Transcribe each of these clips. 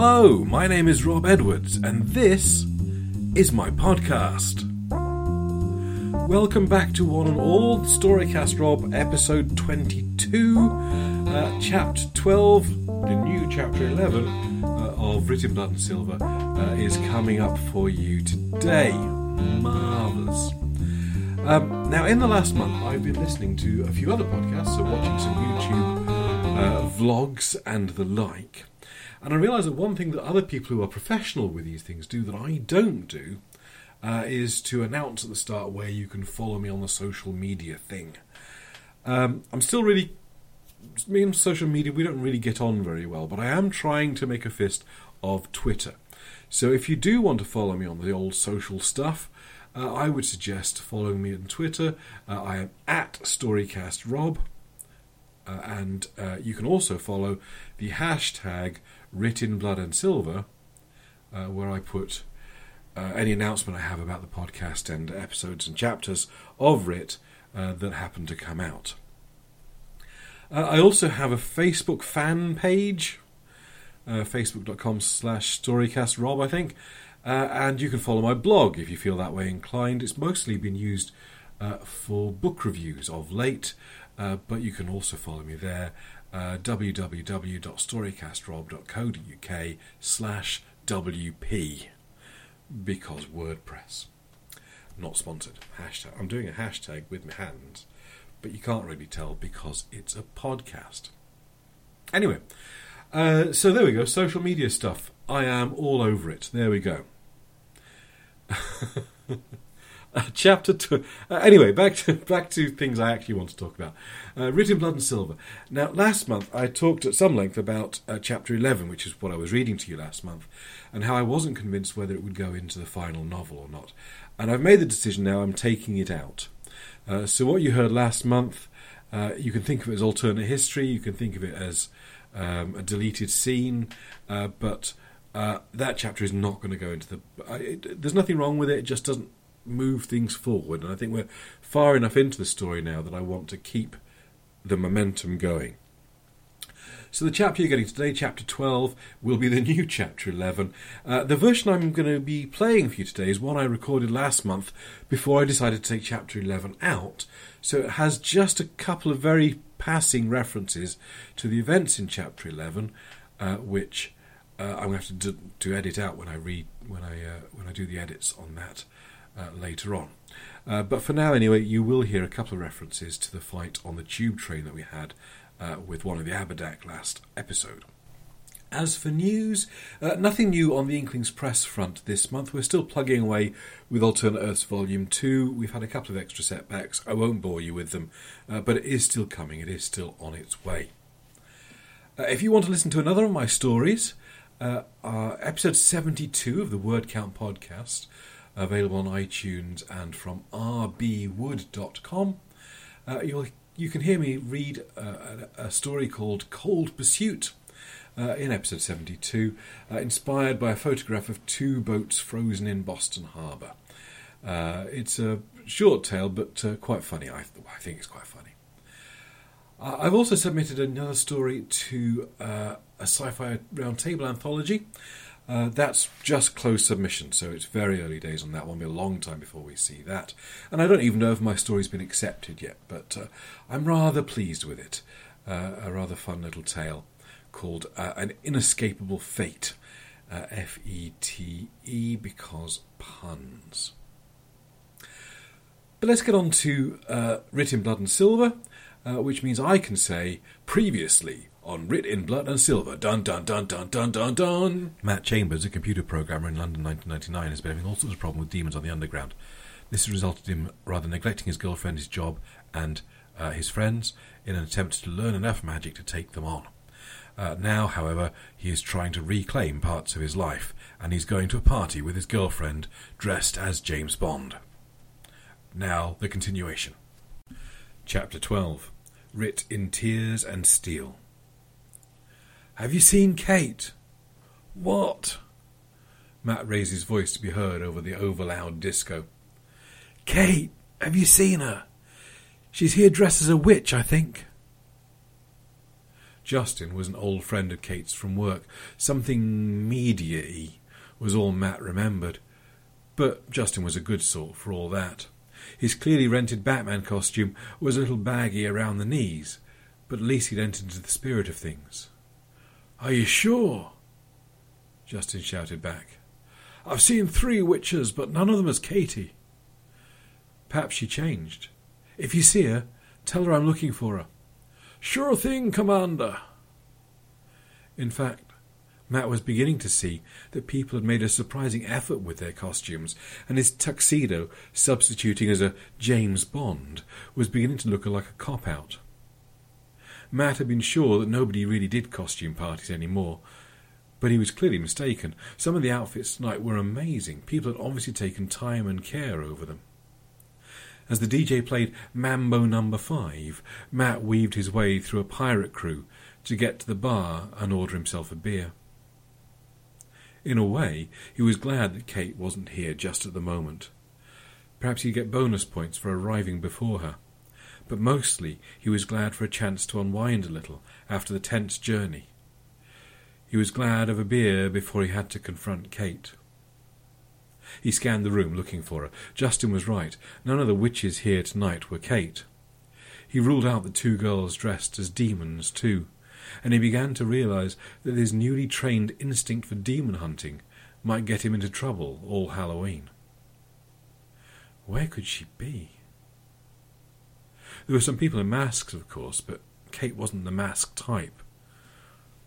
Hello, my name is Rob Edwards, and this is my podcast. Welcome back to one and all Storycast Rob, episode 22, uh, chapter 12, the new chapter 11 uh, of Writ in Blood and Silver uh, is coming up for you today. Marvellous. Um, now, in the last month, I've been listening to a few other podcasts, so watching some YouTube uh, vlogs and the like. And I realise that one thing that other people who are professional with these things do that I don't do uh, is to announce at the start where you can follow me on the social media thing. Um, I'm still really. Me and social media, we don't really get on very well, but I am trying to make a fist of Twitter. So if you do want to follow me on the old social stuff, uh, I would suggest following me on Twitter. Uh, I am at StorycastRob. Uh, and uh, you can also follow the hashtag writ in blood and silver, uh, where I put uh, any announcement I have about the podcast and episodes and chapters of Writ uh, that happen to come out. Uh, I also have a Facebook fan page, facebook.com slash storycastrob, I think, and you can follow my blog if you feel that way inclined. It's mostly been used for book reviews of late, but you can also follow me there uh, www.storycastrob.co.uk slash WP because WordPress. Not sponsored. Hashtag. I'm doing a hashtag with my hands, but you can't really tell because it's a podcast. Anyway, uh, so there we go. Social media stuff. I am all over it. There we go. Uh, chapter two. Uh, anyway, back to back to things I actually want to talk about. Uh, Writ in Blood and Silver. Now, last month I talked at some length about uh, chapter eleven, which is what I was reading to you last month, and how I wasn't convinced whether it would go into the final novel or not. And I've made the decision now. I'm taking it out. Uh, so what you heard last month, uh, you can think of it as alternate history. You can think of it as um, a deleted scene, but. that chapter is not going to go into the. It, there's nothing wrong with it. It just doesn't move things forward. And I think we're far enough into the story now that I want to keep the momentum going. So the chapter you're getting today, chapter 12, will be the new chapter 11. Uh, the version I'm going to be playing for you today is one I recorded last month before I decided to take chapter 11 out. So it has just a couple of very passing references to the events in chapter 11, uh, which uh, I'm going to have to, do, to edit out when I read when I uh, when I do the edits on that uh, later on. Uh, but for now, anyway, you will hear a couple of references to the fight on the tube train that we had uh, with one of the Aberdac last episode. As for news, uh, nothing new on the Inklings Press front this month. We're still plugging away with Alternate Earths Volume 2. We've had a couple of extra setbacks. I won't bore you with them, uh, but it is still coming. It is still on its way. Uh, if you want to listen to another of my stories, episode 72 of the Word Count podcast available on iTunes and from rbwood.com. Uh, you'll, you can hear me read uh, a story called Cold Pursuit uh, in episode 72, uh, inspired by a photograph of two boats frozen in Boston Harbour. Uh, it's a short tale, but uh, quite funny. I, I, think it's quite funny. I've also submitted another story to a sci fi roundtable anthology. Uh, that's just closed submission, so it's very early days on that one. It'll be a long time before we see that. And I don't even know if my story's been accepted yet, but uh, I'm rather pleased with it. Uh, a rather fun little tale called uh, An Inescapable Fate. Uh, F E T E, because puns. But let's get on to uh, Writ in Blood and Silver, which means I can say previously on Writ in Blood and Silver. Dun dun dun dun dun dun dun. Matt Chambers, a computer programmer in London 1999, has been having all sorts of problems with demons on the underground. This has resulted in him rather neglecting his girlfriend, his job, and uh, his friends in an attempt to learn enough magic to take them on. Uh, now, however, he is trying to reclaim parts of his life, and he's going to a party with his girlfriend dressed as James Bond. Now, the continuation. Chapter 12 Writ in Tears and Steel. Have you seen Kate? What? Matt raised his voice to be heard over the overloud disco. Kate, have you seen her? She's here dressed as a witch, I think. Justin was an old friend of Kate's from work. Something media-y was all Matt remembered. But Justin was a good sort for all that. His clearly rented Batman costume was a little baggy around the knees, but at least he'd entered into the spirit of things. Are you sure? Justin shouted back. I've seen three witches, but none of them is Katie. Perhaps she changed. If you see her, tell her I'm looking for her. Sure thing, Commander. In fact, Matt was beginning to see that people had made a surprising effort with their costumes, and his tuxedo, substituting as a James Bond, was beginning to look like a cop out. Matt had been sure that nobody really did costume parties anymore, but he was clearly mistaken. Some of the outfits tonight were amazing. People had obviously taken time and care over them. As the DJ played Mambo Number Five, Matt weaved his way through a pirate crew to get to the bar and order himself a beer. In a way, he was glad that Kate wasn't here just at the moment. Perhaps he'd get bonus points for arriving before her. But mostly he was glad for a chance to unwind a little after the tense journey. He was glad of a beer before he had to confront Kate. He scanned the room looking for her. Justin was right. None of the witches here tonight were Kate. He ruled out the two girls dressed as demons, too, and he began to realize that his newly trained instinct for demon hunting might get him into trouble all Halloween. Where could she be? There were some people in masks, of course, but Kate wasn't the mask type.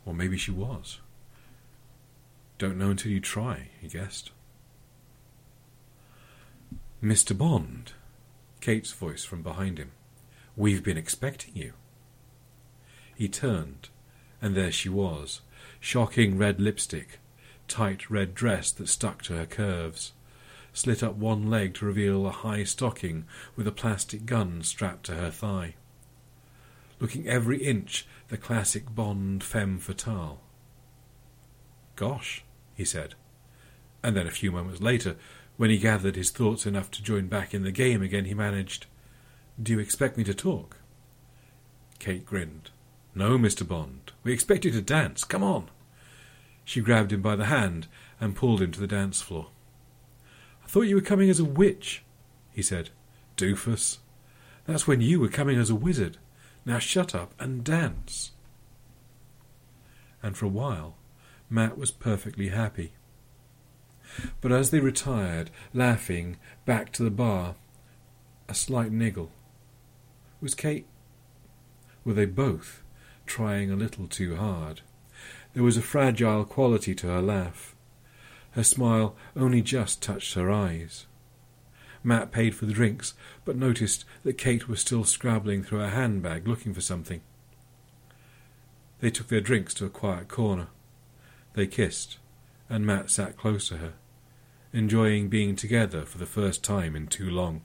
Or maybe she was. Don't know until you try, he guessed. Mr. Bond, Kate's voice from behind him. We've been expecting you. He turned, and there she was, shocking red lipstick, tight red dress that stuck to her curves, slit up one leg to reveal a high stocking with a plastic gun strapped to her thigh. Looking every inch the classic Bond femme fatale. Gosh, he said, and then a few moments later when he gathered his thoughts enough to join back in the game again, he managed, Do you expect me to talk? Kate grinned. No, Mr. Bond. We expect you to dance. Come on. She grabbed him by the hand and pulled him to the dance floor. Thought you were coming as a witch, he said. Doofus. That's when you were coming as a wizard. Now shut up and dance. And for a while, Matt was perfectly happy. But as they retired, laughing, back to the bar, a slight niggle. Was Kate. Were they both trying a little too hard? There was a fragile quality to her laugh. Her smile only just touched her eyes. Matt paid for the drinks, but noticed that Kate was still scrabbling through her handbag looking for something. They took their drinks to a quiet corner. They kissed, and Matt sat close to her enjoying being together for the first time in too long.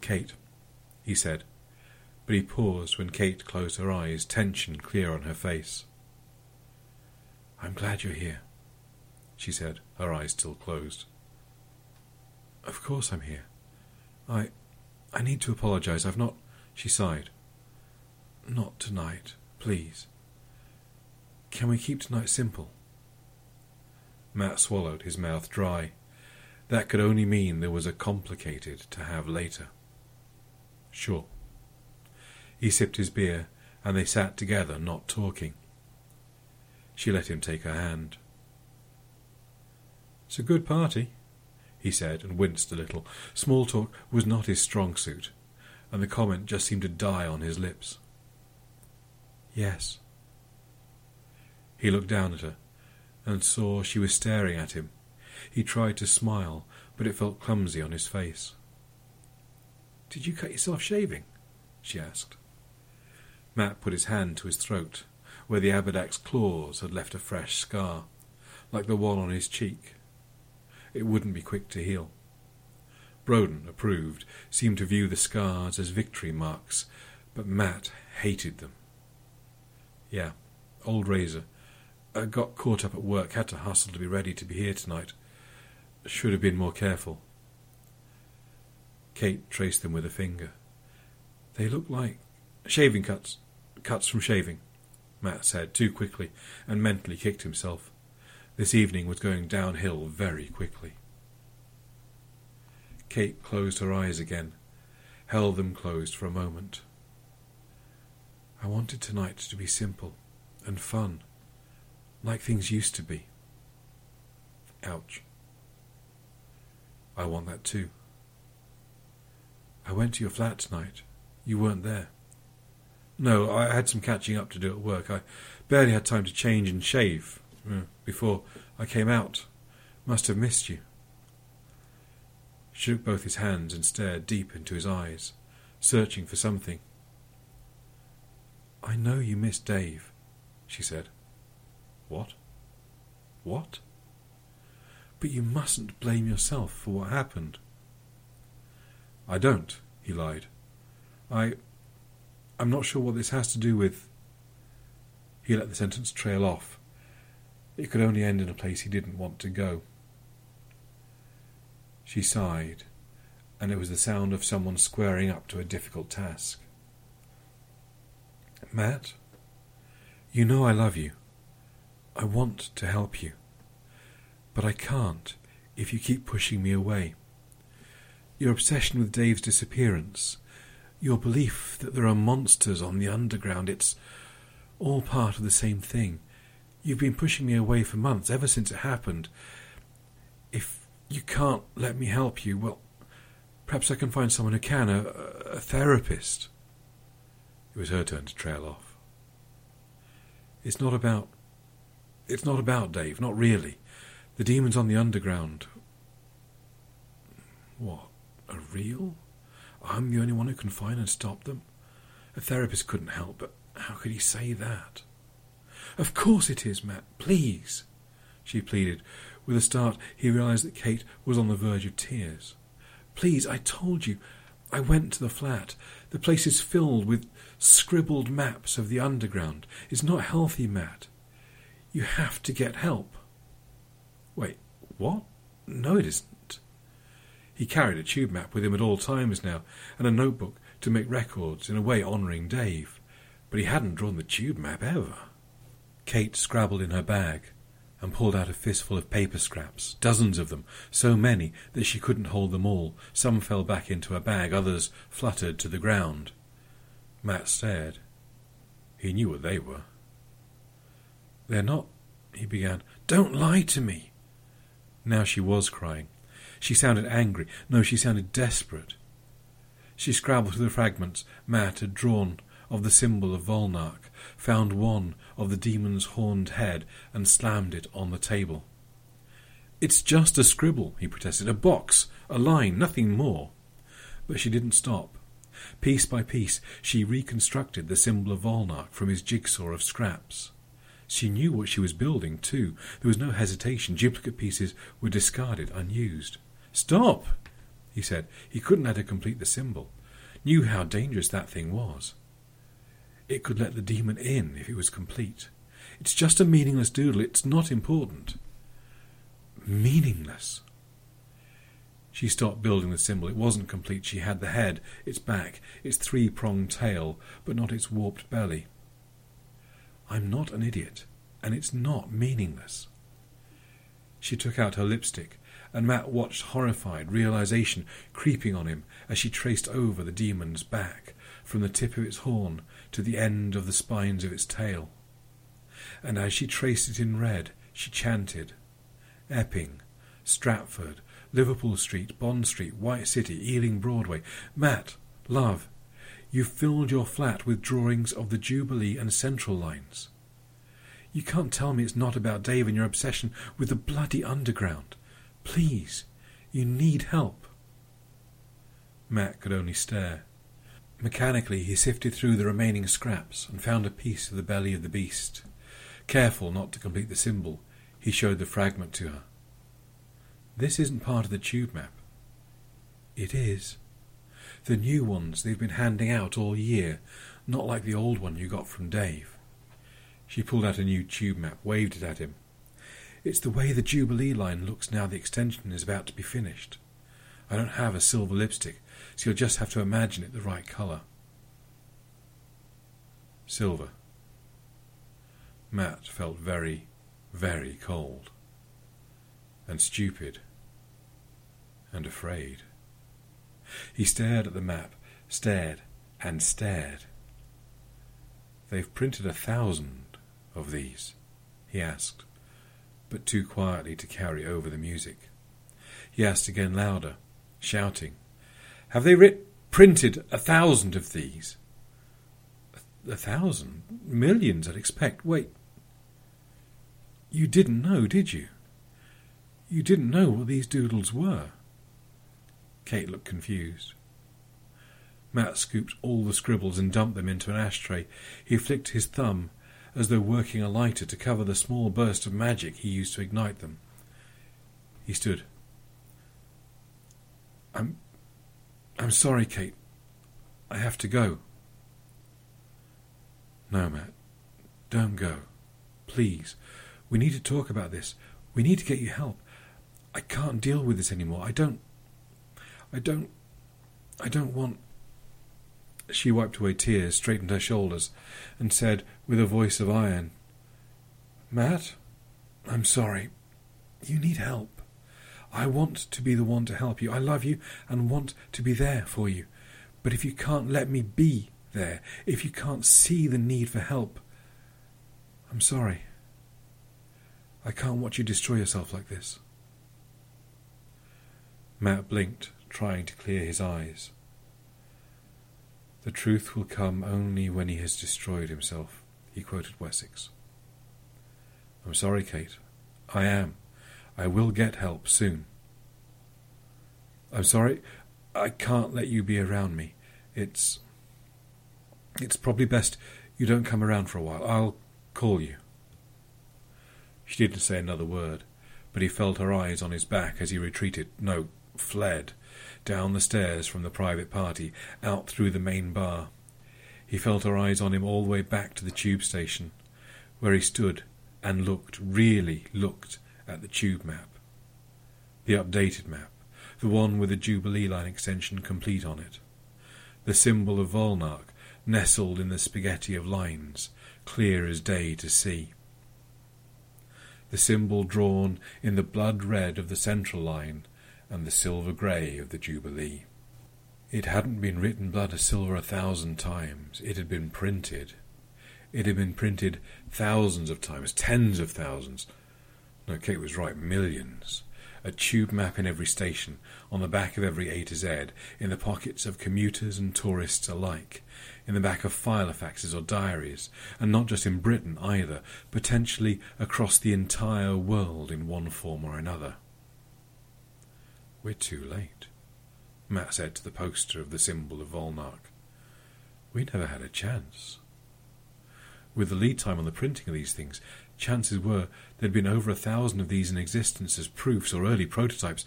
Kate, he said, but he paused when Kate closed her eyes, tension clear on her face. I'm glad you're here, she said, her eyes still closed. Of course I'm here. I. I need to apologize. I've not. She sighed. Not tonight, please. Can we keep tonight simple? Matt swallowed, his mouth dry. That could only mean there was a complicated to have later. Sure. He sipped his beer, and they sat together, not talking. She let him take her hand. It's a good party, he said, and winced a little. Small talk was not his strong suit, and the comment just seemed to die on his lips. Yes. He looked down at her, and saw she was staring at him. He tried to smile, but it felt clumsy on his face. Did you cut yourself shaving? she asked. Matt put his hand to his throat, where the Abadak's claws had left a fresh scar, like the one on his cheek. It wouldn't be quick to heal. Broden, approved, seemed to view the scars as victory marks, but Matt hated them. Yeah, old razor, I got caught up at work, had to hustle to be ready to be here tonight. Should have been more careful. Kate traced them with a finger. They look like Shaving cuts. Cuts from shaving, Matt said too quickly, and mentally kicked himself. This evening was going downhill very quickly. Kate closed her eyes again, held them closed for a moment. I wanted tonight to be simple and fun, like things used to be. Ouch. I want that too. I went to your flat tonight. You weren't there. No, I had some catching up to do at work. I barely had time to change and shave uh, before I came out. Must have missed you. She took both his hands and stared deep into his eyes, searching for something. I know you miss Dave, she said. What? What? But you mustn't blame yourself for what happened. I don't, he lied. I. I'm not sure what this has to do with. He let the sentence trail off. It could only end in a place he didn't want to go. She sighed, and it was the sound of someone squaring up to a difficult task. Matt, you know I love you. I want to help you. But I can't if you keep pushing me away. Your obsession with Dave's disappearance, your belief that there are monsters on the underground, it's all part of the same thing. You've been pushing me away for months, ever since it happened. If you can't let me help you, well, perhaps I can find someone who can, a, a therapist. It was her turn to trail off. It's not about. It's not about Dave, not really. The demons on the underground. What? Are real? I'm the only one who can find and stop them? A therapist couldn't help, but how could he say that? Of course it is, Matt. Please, she pleaded. With a start, he realized that Kate was on the verge of tears. Please, I told you. I went to the flat. The place is filled with scribbled maps of the underground. It's not healthy, Matt. You have to get help. Wait, what? No, it isn't. He carried a tube map with him at all times now, and a notebook to make records, in a way honouring Dave. But he hadn't drawn the tube map ever. Kate scrabbled in her bag and pulled out a fistful of paper scraps, dozens of them, so many that she couldn't hold them all. Some fell back into her bag, others fluttered to the ground. Matt stared. He knew what they were. They're not, he began. Don't lie to me. Now she was crying. She sounded angry. No, she sounded desperate. She scrabbled through the fragments Matt had drawn of the symbol of Volnark, found one of the demon's horned head, and slammed it on the table. It's just a scribble, he protested. A box, a line, nothing more. But she didn't stop. Piece by piece, she reconstructed the symbol of Volnark from his jigsaw of scraps. She knew what she was building, too. There was no hesitation. Duplicate pieces were discarded, unused. Stop! he said. He couldn't let her complete the symbol. Knew how dangerous that thing was. It could let the demon in if it was complete. It's just a meaningless doodle. It's not important. Meaningless. She stopped building the symbol. It wasn't complete. She had the head, its back, its three pronged tail, but not its warped belly. I'm not an idiot, and it's not meaningless. She took out her lipstick, and Matt watched horrified realization creeping on him as she traced over the demon's back, from the tip of its horn to the end of the spines of its tail. And as she traced it in red, she chanted Epping, Stratford, Liverpool Street, Bond Street, White City, Ealing Broadway. Matt, love, you filled your flat with drawings of the Jubilee and Central lines. You can't tell me it's not about Dave and your obsession with the bloody underground. Please, you need help. Matt could only stare. Mechanically, he sifted through the remaining scraps and found a piece of the belly of the beast. Careful not to complete the symbol, he showed the fragment to her. This isn't part of the tube map. It is. The new ones they've been handing out all year, not like the old one you got from Dave. She pulled out a new tube map, waved it at him. It's the way the Jubilee line looks now the extension is about to be finished. I don't have a silver lipstick, so you'll just have to imagine it the right colour. Silver. Matt felt very, very cold, and stupid, and afraid. He stared at the map, stared and stared. They've printed a thousand of these, he asked, but too quietly to carry over the music. He asked again louder, shouting, Have they writ- printed a thousand of these? A, thousand? Millions, I'd expect. Wait. You didn't know, did you? You didn't know what these doodles were? Kate looked confused. Matt scooped all the scribbles and dumped them into an ashtray. He flicked his thumb as though working a lighter to cover the small burst of magic he used to ignite them. He stood. I'm. I'm sorry, Kate. I have to go. No, Matt. Don't go. Please. We need to talk about this. We need to get you help. I can't deal with this anymore. I don't. I don't. I don't want. She wiped away tears, straightened her shoulders, and said, with a voice of iron, Matt, I'm sorry. You need help. I want to be the one to help you. I love you and want to be there for you. But if you can't let me be there, if you can't see the need for help, I'm sorry. I can't watch you destroy yourself like this. Matt blinked, trying to clear his eyes. The truth will come only when he has destroyed himself, he quoted Wessex. I'm sorry, Kate. I am. I will get help soon. I'm sorry. I can't let you be around me. It's. It's probably best you don't come around for a while. I'll call you. She didn't say another word, but he felt her eyes on his back as he retreated, no, fled, down the stairs from the private party, out through the main bar. He felt her eyes on him all the way back to the tube station, where he stood and looked, really looked, at the tube map. The updated map, the one with the Jubilee line extension complete on it. The symbol of Volnarch nestled in the spaghetti of lines, clear as day to see. The symbol drawn in the blood red of the central line and the silver grey of the Jubilee. It hadn't been written blood a silver a thousand times, it had been printed. It had been printed thousands of times, tens of thousands. No, Kate was right, millions. A tube map in every station, on the back of every A to Z, in the pockets of commuters and tourists alike, in the back of filofaxes or diaries, and not just in Britain either, potentially across the entire world in one form or another. We're too late, Matt said to the poster of the symbol of Volnarch. We never had a chance. With the lead time on the printing of these things, chances were there'd been over a thousand of these in existence as proofs or early prototypes,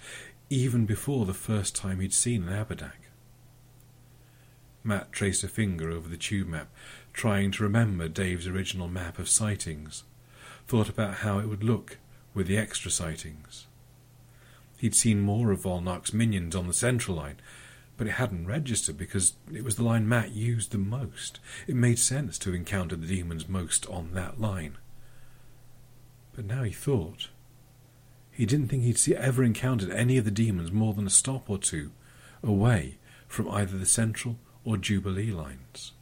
even before the first time he'd seen an Abidak. Matt traced a finger over the tube map, trying to remember Dave's original map of sightings, thought about how it would look with the extra sightings. He'd seen more of Volnarch's minions on the central line, but it hadn't registered because it was the line Matt used the most. It made sense to encounter the demons most on that line. But now he thought. He didn't think he'd see, ever encountered any of the demons more than a stop or two away from either the central or Jubilee lines.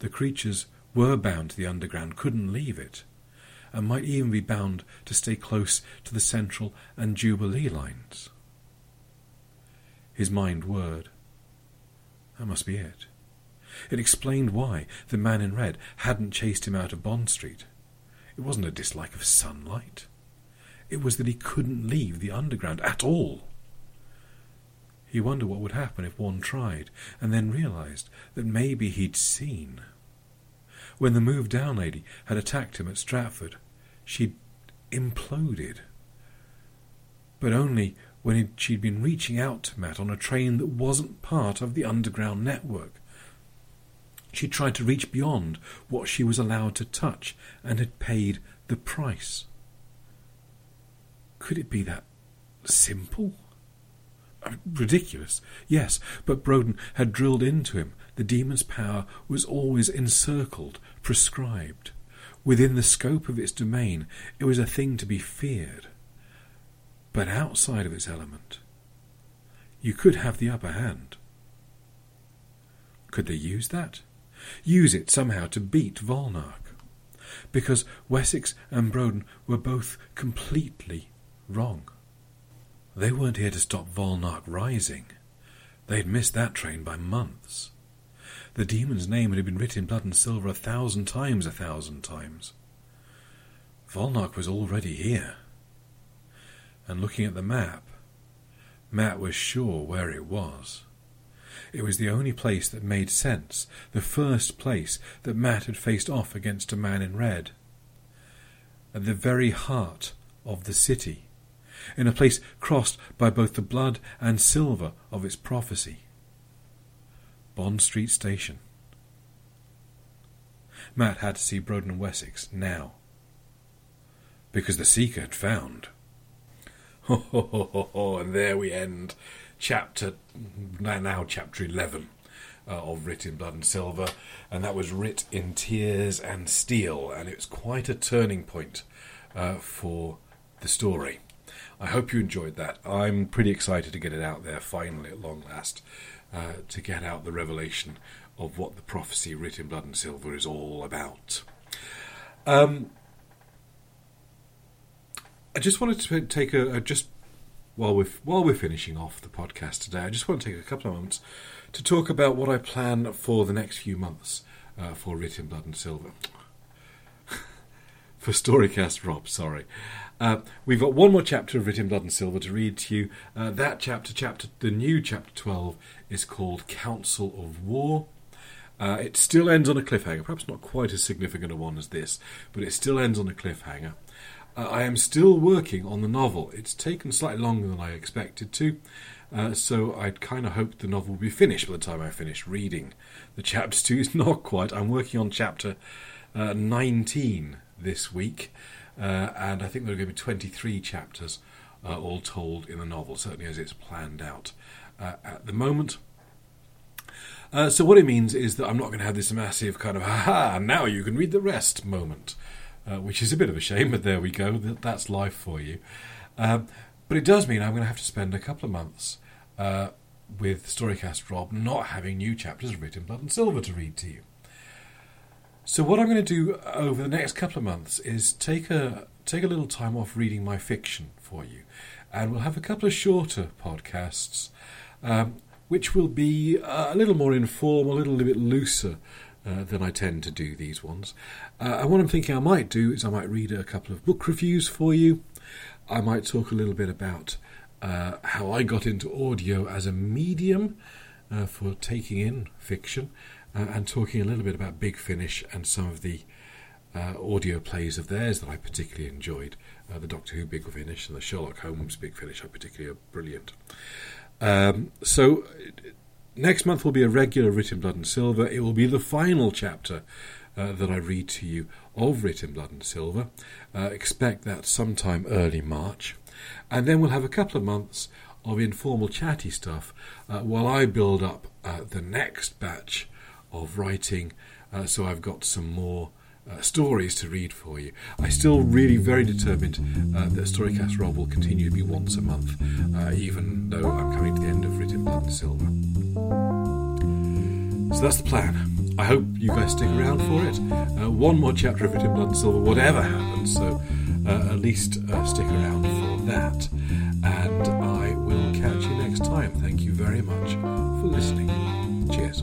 The creatures were bound to the underground, couldn't leave it and might even be bound to stay close to the Central and Jubilee lines. His mind whirred. That must be it. It explained why the man in red hadn't chased him out of Bond Street. It wasn't a dislike of sunlight. It was that he couldn't leave the underground at all. He wondered what would happen if one tried, and then realized that maybe he'd seen when the Move Down lady had attacked him at Stratford. She'd imploded. But only when she'd been reaching out to Matt on a train that wasn't part of the underground network. she'd tried to reach beyond what she was allowed to touch and had paid the price. Could it be that simple? Ridiculous, yes, but Broden had drilled into him. The demon's power was always encircled, prescribed. Within the scope of its domain, it was a thing to be feared. But outside of its element, you could have the upper hand. Could they use that? Use it somehow to beat Volnark? Because Wessex and Broden were both completely wrong. They weren't here to stop Volnark rising. They'd missed that train by months. The demon's name had been written in blood and silver a thousand times a thousand times. Volnark was already here. And looking at the map, Matt was sure where it was. It was the only place that made sense, the first place that Matt had faced off against a man in red. At the very heart of the city in a place crossed by both the blood and silver of its prophecy. Bond Street Station. Matt had to see Broden and Wessex now. Because the Seeker had found. Ho, ho, ho, ho, ho, and there we end chapter, now chapter 11 uh, of Writ in Blood and Silver, and that was Writ in Tears and Steel, and it was quite a turning point uh, for the story. I hope you enjoyed that. I'm pretty excited to get it out there finally at long last, uh, to get out the revelation of what the prophecy written in blood and silver is all about. Um, I just wanted to take a, a just while we're while we're finishing off the podcast today. I just want to take a couple of moments to talk about what I plan for the next few months uh, for writ in blood and silver. for Storycast Rob, sorry. Uh, we've got one more chapter of Writ in Blood and Silver to read to you. Uh, that chapter, chapter, the new chapter 12, is called Council of War. Uh, it still ends on a cliffhanger, perhaps not quite as significant a one as this, but it still ends on a cliffhanger. Uh, I am still working on the novel. It's taken slightly longer than I expected to, uh, so I'd kind of hoped the novel would be finished by the time I finish reading the chapters two. is not quite. I'm working on chapter uh, 19 this week. Uh, and I think there are going to be 23 chapters uh, all told in the novel, certainly as it's planned out uh, at the moment. Uh, so what it means is that I'm not going to have this massive kind of ha now you can read the rest moment, uh, which is a bit of a shame, but there we go. That's life for you. Um, but it does mean I'm going to have to spend a couple of months uh, with Storycast Rob not having new chapters writ in blood and silver to read to you. So what I'm going to do over the next couple of months is take a take a little time off reading my fiction for you, and we'll have a couple of shorter podcasts, um, which will be a little more informal, a little bit looser uh, than I tend to do these ones. Uh, and what I'm thinking I might do is I might read a couple of book reviews for you. I might talk a little bit about uh, how I got into audio as a medium uh, for taking in fiction uh, and talking a little bit about Big Finish and some of the uh, audio plays of theirs that I particularly enjoyed. Uh, the Doctor Who Big Finish and the Sherlock Holmes Big Finish I particularly are brilliant. Um, so next month will be a regular Writ in Blood and Silver. It will be the final chapter uh, that I read to you of Writ in Blood and Silver. Uh, expect that sometime early March. And then we'll have a couple of months of informal chatty stuff uh, while I build up uh, the next batch of writing, uh, so I've got some more uh, stories to read for you. I still really very determined uh, that Storycast Rob will continue to be once a month, uh, even though I'm coming to the end of Writ in Blood and Silver. So that's the plan. I hope you guys stick around for it. Uh, one more chapter of Writ in Blood and Silver, whatever happens, so uh, at least stick around for that. And I will catch you next time. Thank you very much for listening. Cheers.